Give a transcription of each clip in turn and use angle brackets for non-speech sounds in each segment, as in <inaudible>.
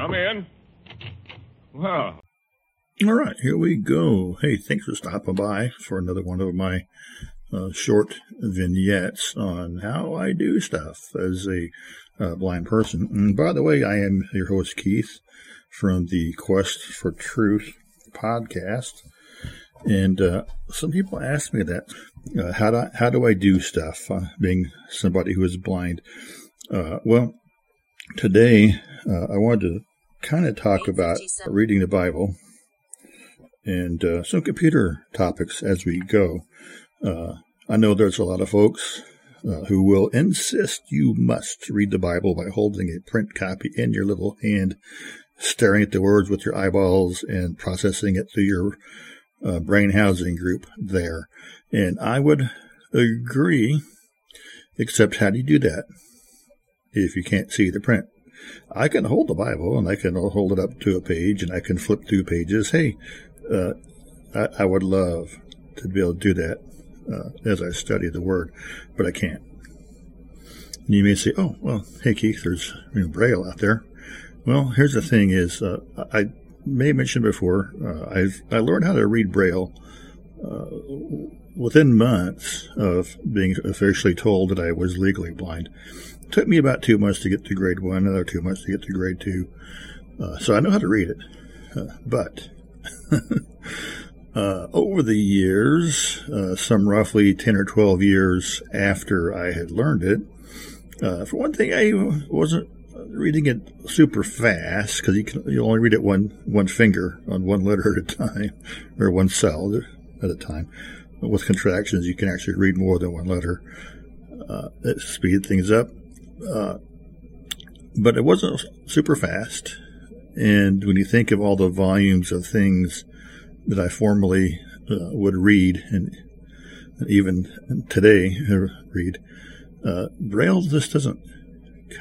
Come in. Well. All right, here we go. Hey, thanks for stopping by for another one of my uh, short vignettes on how I do stuff as a uh, blind person. And by the way, I am your host, Keith, from the Quest for Truth podcast. And uh, some people ask me that uh, how do I, how do I do stuff? Uh, being somebody who is blind. Uh, well, today I wanted to kind of talk about reading the Bible and uh, some computer topics as we go. Uh, I know there's a lot of folks uh, who will insist you must read the Bible by holding a print copy in your little hand, staring at the words with your eyeballs, and processing it through your uh, brain housing group there. And I would agree, except how do you do that if you can't see the print? I can hold the Bible and I can hold it up to a page and I can flip through pages. Hey, uh, I, I, would love to be able to do that uh, as I study the Word, but I can't. And you may say, "Oh, well, hey Keith, there's you know, Braille out there." Well, here's the thing: is uh, I may have mentioned before, uh, I I learned how to read Braille uh, within months of being officially told that I was legally blind. Took me about two months to get to grade one, another two months to get to grade two. Uh, so I know how to read it, but <laughs> uh, over the years, uh, some roughly 10 or 12 years after I had learned it, uh, for one thing, I wasn't reading it super fast because you can you only read it one one finger on one letter at a time or one cell at a time. With contractions, you can actually read more than one letter. Uh, it speed things up, uh, but it wasn't super fast. And when you think of all the volumes of things that I formerly uh, would read and even today uh, read, uh, Braille just doesn't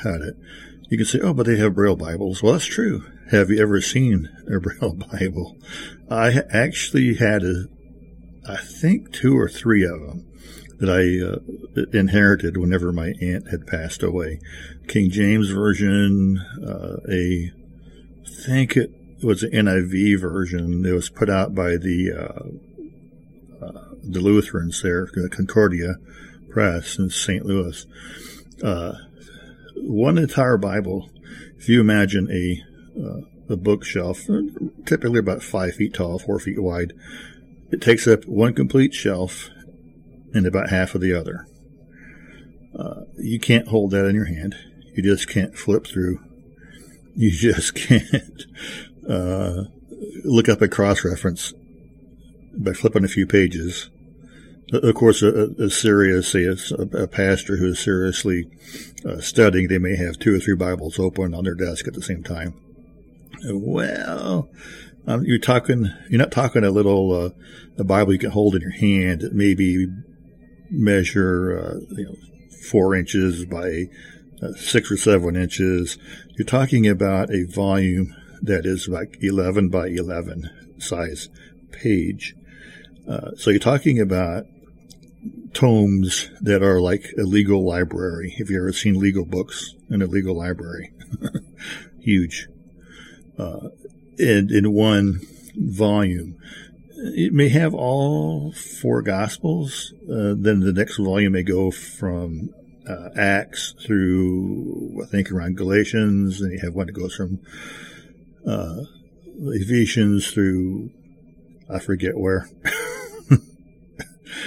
cut it. You can say, oh, but they have Braille Bibles. Well, that's true. Have you ever seen a <laughs> Braille Bible? I actually had a, I think two or three of them that I uh, inherited whenever my aunt had passed away. King James Version, uh, a think it was an NIV version. It was put out by the uh, uh, the Lutherans there, the Concordia Press in St. Louis. Uh, one entire Bible. If you imagine a uh, a bookshelf, typically about five feet tall, four feet wide, it takes up one complete shelf and about half of the other. Uh, you can't hold that in your hand. You just can't flip through <laughs> you just can't uh, look up a cross reference by flipping a few pages. Of course, a, a serious, say, a, a pastor who is seriously uh, studying, they may have two or three Bibles open on their desk at the same time. Well, um, you're talking, you're not talking a little, uh, a Bible you can hold in your hand maybe measure, uh, you know, four inches by uh, six or seven inches. You're talking about a volume that is like 11 by 11 size page. Uh, so you're talking about tomes that are like a legal library. Have you ever seen legal books in a legal library? <laughs> Huge. Uh, and in one volume. It may have all four gospels. Uh, then the next volume may go from uh, Acts through, I think, around Galatians, and you have one that goes from uh, Ephesians through, I forget where. <laughs>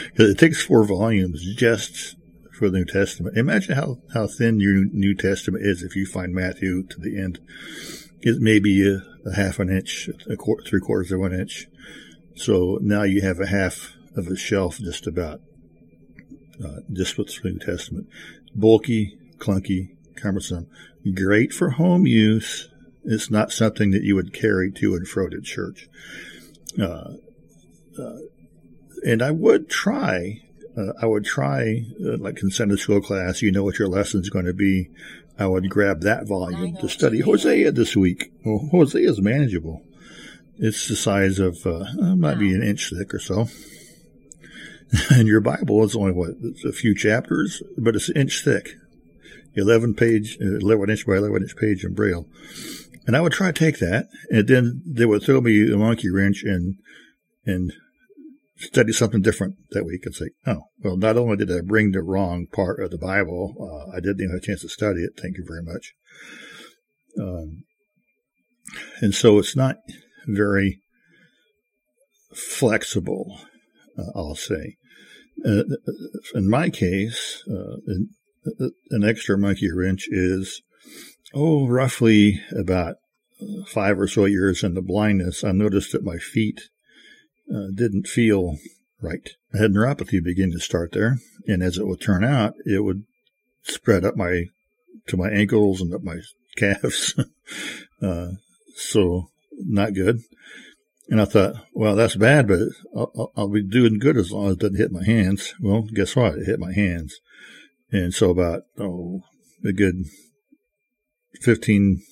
Because it takes four volumes just for the New Testament. Imagine how, how thin your New Testament is if you find Matthew to the end. It may be a, a half an inch, a quarter, three quarters of an inch. So now you have a half of a shelf just about uh, just with the New Testament. Bulky, clunky, cumbersome. Great for home use. It's not something that you would carry to and fro to church. Uh, uh, and I would try, uh, I would try, uh, like in Sunday school class, you know what your lesson is going to be. I would grab that volume to study Hosea this week. Well, Hosea is manageable. It's the size of, uh, might be an inch thick or so. <laughs> and your Bible is only what a few chapters, but it's an inch thick, eleven page, eleven inch by eleven inch page in Braille. And I would try to take that, and then they would throw me a monkey wrench and and study something different that week. and say, oh, well, not only did I bring the wrong part of the Bible, uh, I didn't even have a chance to study it. Thank you very much. Um, and so it's not very flexible, uh, I'll say. Uh, in my case, uh, an, an extra monkey wrench is, oh, roughly about five or so years into blindness, I noticed that my feet uh, didn't feel right. I had neuropathy begin to start there, and as it would turn out, it would spread up my to my ankles and up my calves. <laughs> uh, so not good. And I thought, well, that's bad, but I'll, I'll, be doing good as long as it doesn't hit my hands. Well, guess what? It hit my hands. And so about, oh, a good 15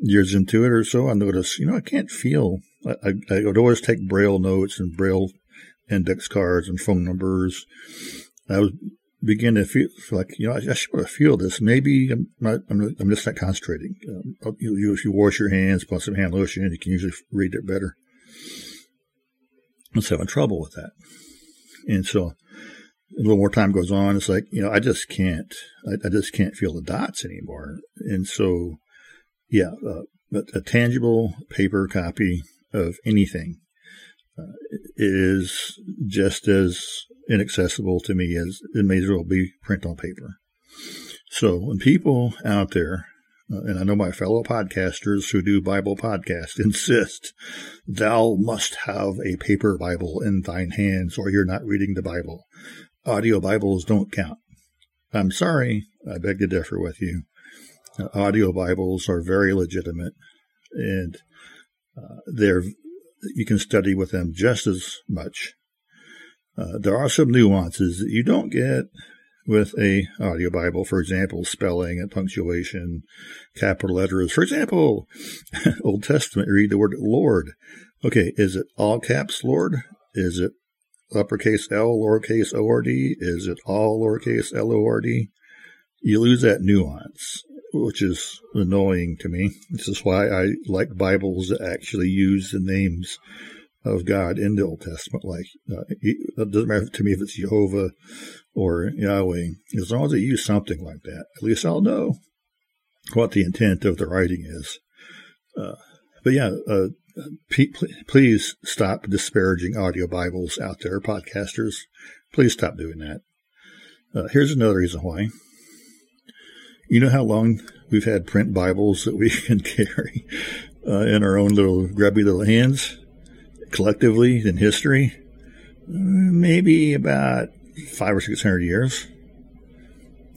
years into it or so, I noticed, you know, I can't feel, I, I, I would always take braille notes and braille index cards and phone numbers. I was begin to feel like, you know, I, I should feel this. Maybe I'm not, I'm, I'm just not concentrating. Um, you, you, if you wash your hands, put some hand lotion, you can usually read it better. I was having trouble with that. And so a little more time goes on. It's like, you know, I just can't, I, I just can't feel the dots anymore. And so, yeah, uh, a tangible paper copy of anything uh, is just as inaccessible to me as it may as well be print on paper. So when people out there, uh, and I know my fellow podcasters who do Bible podcasts <laughs> insist, thou must have a paper Bible in thine hands or you're not reading the Bible. Audio Bibles don't count. I'm sorry, I beg to differ with you. Uh, audio Bibles are very legitimate and uh, they're you can study with them just as much uh, there are some nuances that you don't get with a audio Bible. For example, spelling and punctuation, capital letters. For example, <laughs> Old Testament, read the word Lord. Okay, is it all caps Lord? Is it uppercase L, lowercase O R D? Is it all lowercase L O R D? You lose that nuance, which is annoying to me. This is why I like Bibles that actually use the names of God in the Old Testament. Like, uh, it doesn't matter to me if it's Jehovah or Yahweh, as long as they use something like that. At least I'll know what the intent of the writing is. Uh, but yeah, uh, please stop disparaging audio Bibles out there, podcasters. Please stop doing that. Uh, here's another reason why. You know how long we've had print Bibles that we <laughs> can carry uh, in our own little grubby little hands? Collectively in history, maybe about five or six hundred years,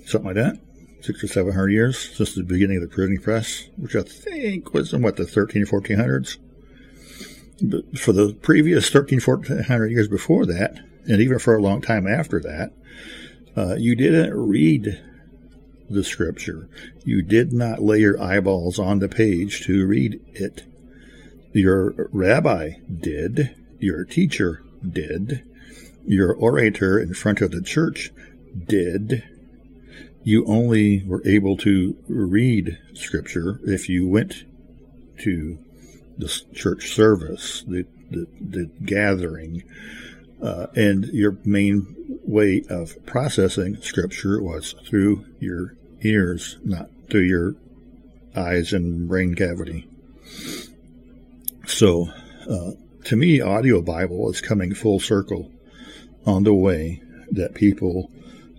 something like that, six or seven hundred years since the beginning of the printing press, which I think was in what the 13, 1400s. But for the previous 13, 1400 years before that, and even for a long time after that, uh, you didn't read the scripture. You did not lay your eyeballs on the page to read it. Your rabbi did. Your teacher did. Your orator in front of the church did. You only were able to read scripture if you went to the church service, the, the, the gathering, uh, and your main way of processing scripture was through your ears, not through your eyes and brain cavity. So, uh, to me, audio Bible is coming full circle on the way that people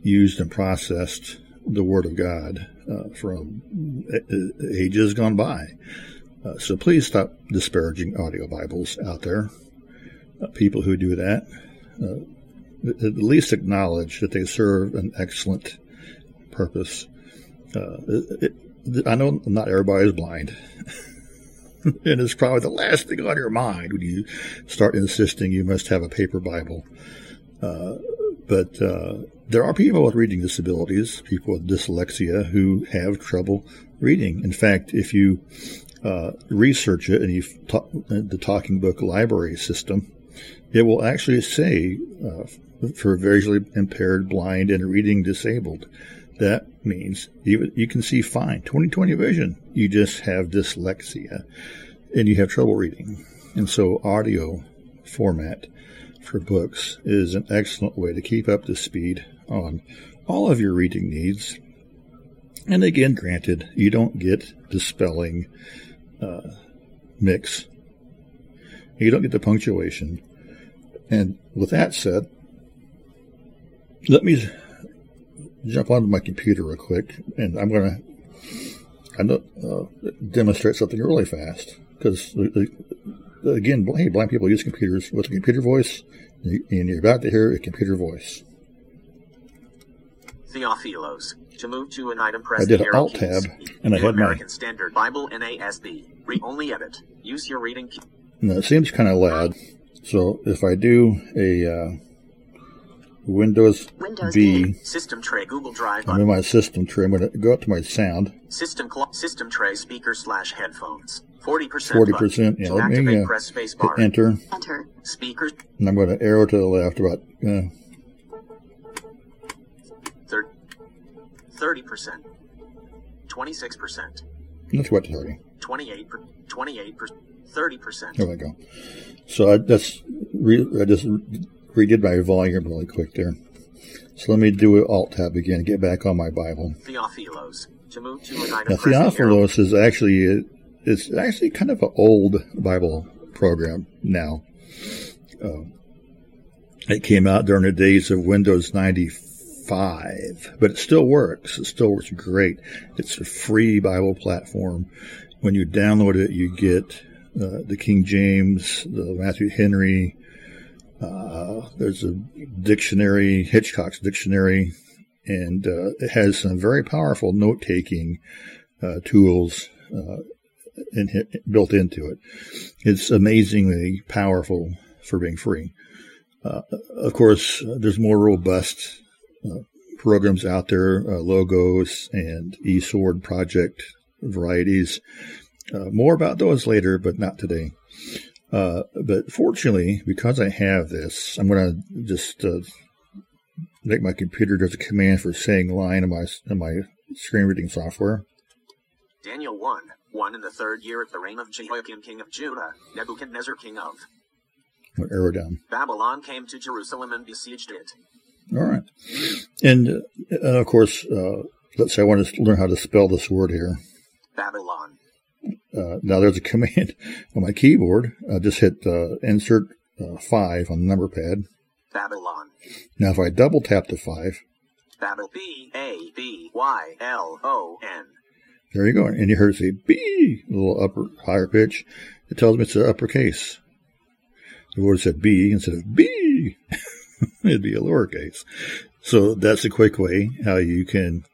used and processed the Word of God uh, from ages gone by. Uh, so please stop disparaging audio Bibles out there. Uh, people who do that, uh, at least acknowledge that they serve an excellent purpose. Uh, it, it, I know not everybody is blind. <laughs> <laughs> and it's probably the last thing on your mind when you start insisting you must have a paper Bible. Uh, but uh, there are people with reading disabilities, people with dyslexia, who have trouble reading. In fact, if you uh, research it and you talk, the Talking Book Library system, it will actually say uh, for visually impaired, blind, and reading disabled. That means you, you can see fine, 20/20 vision. You just have dyslexia and you have trouble reading. And so audio format for books is an excellent way to keep up to speed on all of your reading needs. And again, granted, you don't get the spelling uh, mix. You don't get the punctuation. And with that said, let me jump onto my computer real quick, and I'm going to uh, demonstrate something really fast because again, hey, blind people use computers with a computer voice, and you're about to hear a computer voice. Theophilos. To move to an item, press I did an Alt tab, keys. and I had my- American Standard Bible NASB. Read only edit. Use your reading key. Now, it seems kind of loud, so if I do a uh, Windows, Windows B, System tray Google Drive I'm in my system tray. I'm going to go up to my sound. System cl- system tray speaker slash headphones. Forty percent. 40%, yeah, To let me, activate, uh, press space bar. enter, Enter. Speakers and I'm going to arrow to the left about uh, thirty percent. Twenty-six percent. that's what 30. Twenty-eight. per- Twenty-eight percent. Thirty percent. There we go. So I just re- I just redid my volume really quick there. So let me do an Alt tab again and get back on my Bible. Theophilos. To move to an Now, press the arrow. Theophilos is actually it's actually kind of an old Bible program now. Uh, it came out during the days of Windows 95, but it still works. It still works great. It's a free Bible platform. When you download it, you get uh, the King James, the Matthew Henry. Uh, there's a dictionary, Hitchcock's dictionary, and uh, it has some very powerful note-taking uh, tools uh, in, built into it. It's amazingly powerful for being free. Uh, of course, there's more robust uh, programs out there, logos and eSword project varieties. More about those later, but not today. Uh, but fortunately, because I have this, I'm going to just uh, make my computer does a command for saying line in my in my screen reading software. Daniel 1. 1 in the third year of the reign of Jehoiakim king of Judah, Nebuchadnezzar king of arrow down. Babylon came to Jerusalem and besieged it. All right, and uh, of course, uh, let's say I want to learn how to spell this word here. Babylon. Uh, now there's a <laughs> command on my keyboard. I just hit uh, insert uh, five on the number pad. Babylon. Now if I double tap the five, Babel B A B Y L O N. there you go, and you hear it say B, a little upper higher pitch. It tells me it's an uppercase. The word said B instead of B. <laughs> It'd be a lowercase. So that's a quick way how you can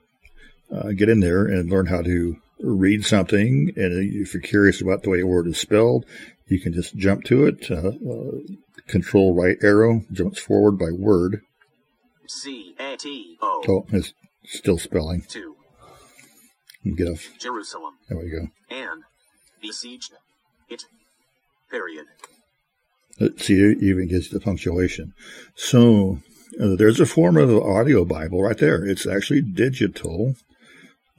uh, get in there and learn how to read something. And if you're curious about the way a word is spelled, you can just jump to it. Uh, uh, control right arrow jumps forward by word. C A T O Oh, it's still spelling. 2. And get off. Jerusalem. There we go. And besieged it. Period. Let's see, it even gives the punctuation. So uh, there's a form of audio Bible right there. It's actually digital,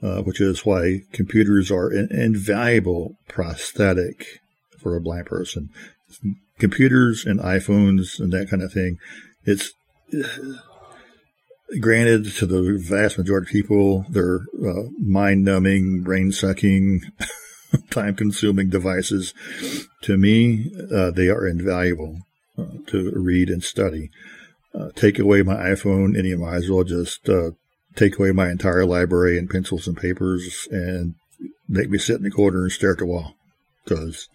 uh, which is why computers are an invaluable prosthetic for a blind person. Computers and iPhones and that kind of thing. It's granted to the vast majority of people, they're uh, mind numbing, brain sucking, <laughs> time consuming devices. To me, uh, they are invaluable uh, to read and study. Uh, take away my iPhone, and you might as well just uh, take away my entire library and pencils and papers and make me sit in the corner and stare at the wall. Because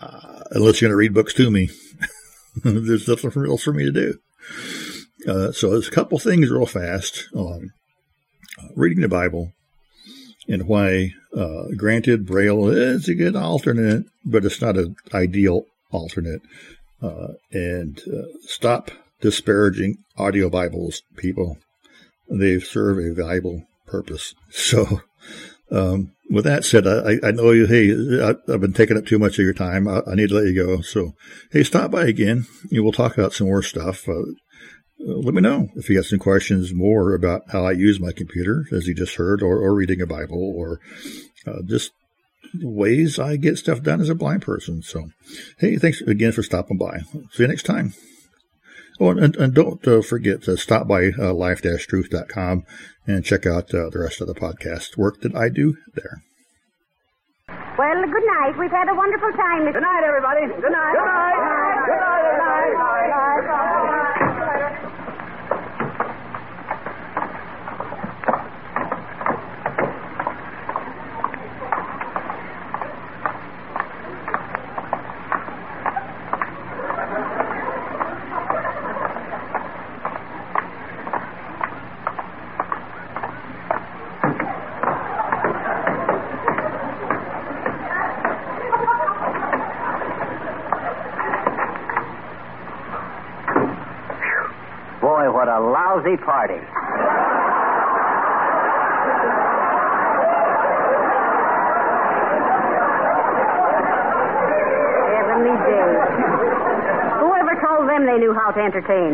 uh, unless you're going to read books to me, <laughs> there's nothing else for me to do. Uh, so there's a couple things real fast on uh, reading the Bible and why, uh, granted, Braille is a good alternate, but it's not an ideal alternate. Uh, and uh, stop disparaging audio Bibles, people. They serve a valuable purpose. So, um, with that said, I, I know you, hey, I, have been taking up too much of your time. I, I, need to let you go. So, hey, stop by again. You will talk about some more stuff. Uh, let me know if you got some questions more about how I use my computer, as you just heard, or, or reading a Bible, or uh, just ways I get stuff done as a blind person. So, hey, thanks again for stopping by. See you next time. Oh, and, and don't uh, forget to stop by uh, life-truth.com and check out uh, the rest of the podcast work that I do there. Well, good night. We've had a wonderful time. Good night, everybody. Good night. Good night. Good night. Good night. Good night. Boy, lousy party. Heavenly days. Whoever told them they knew how to entertain?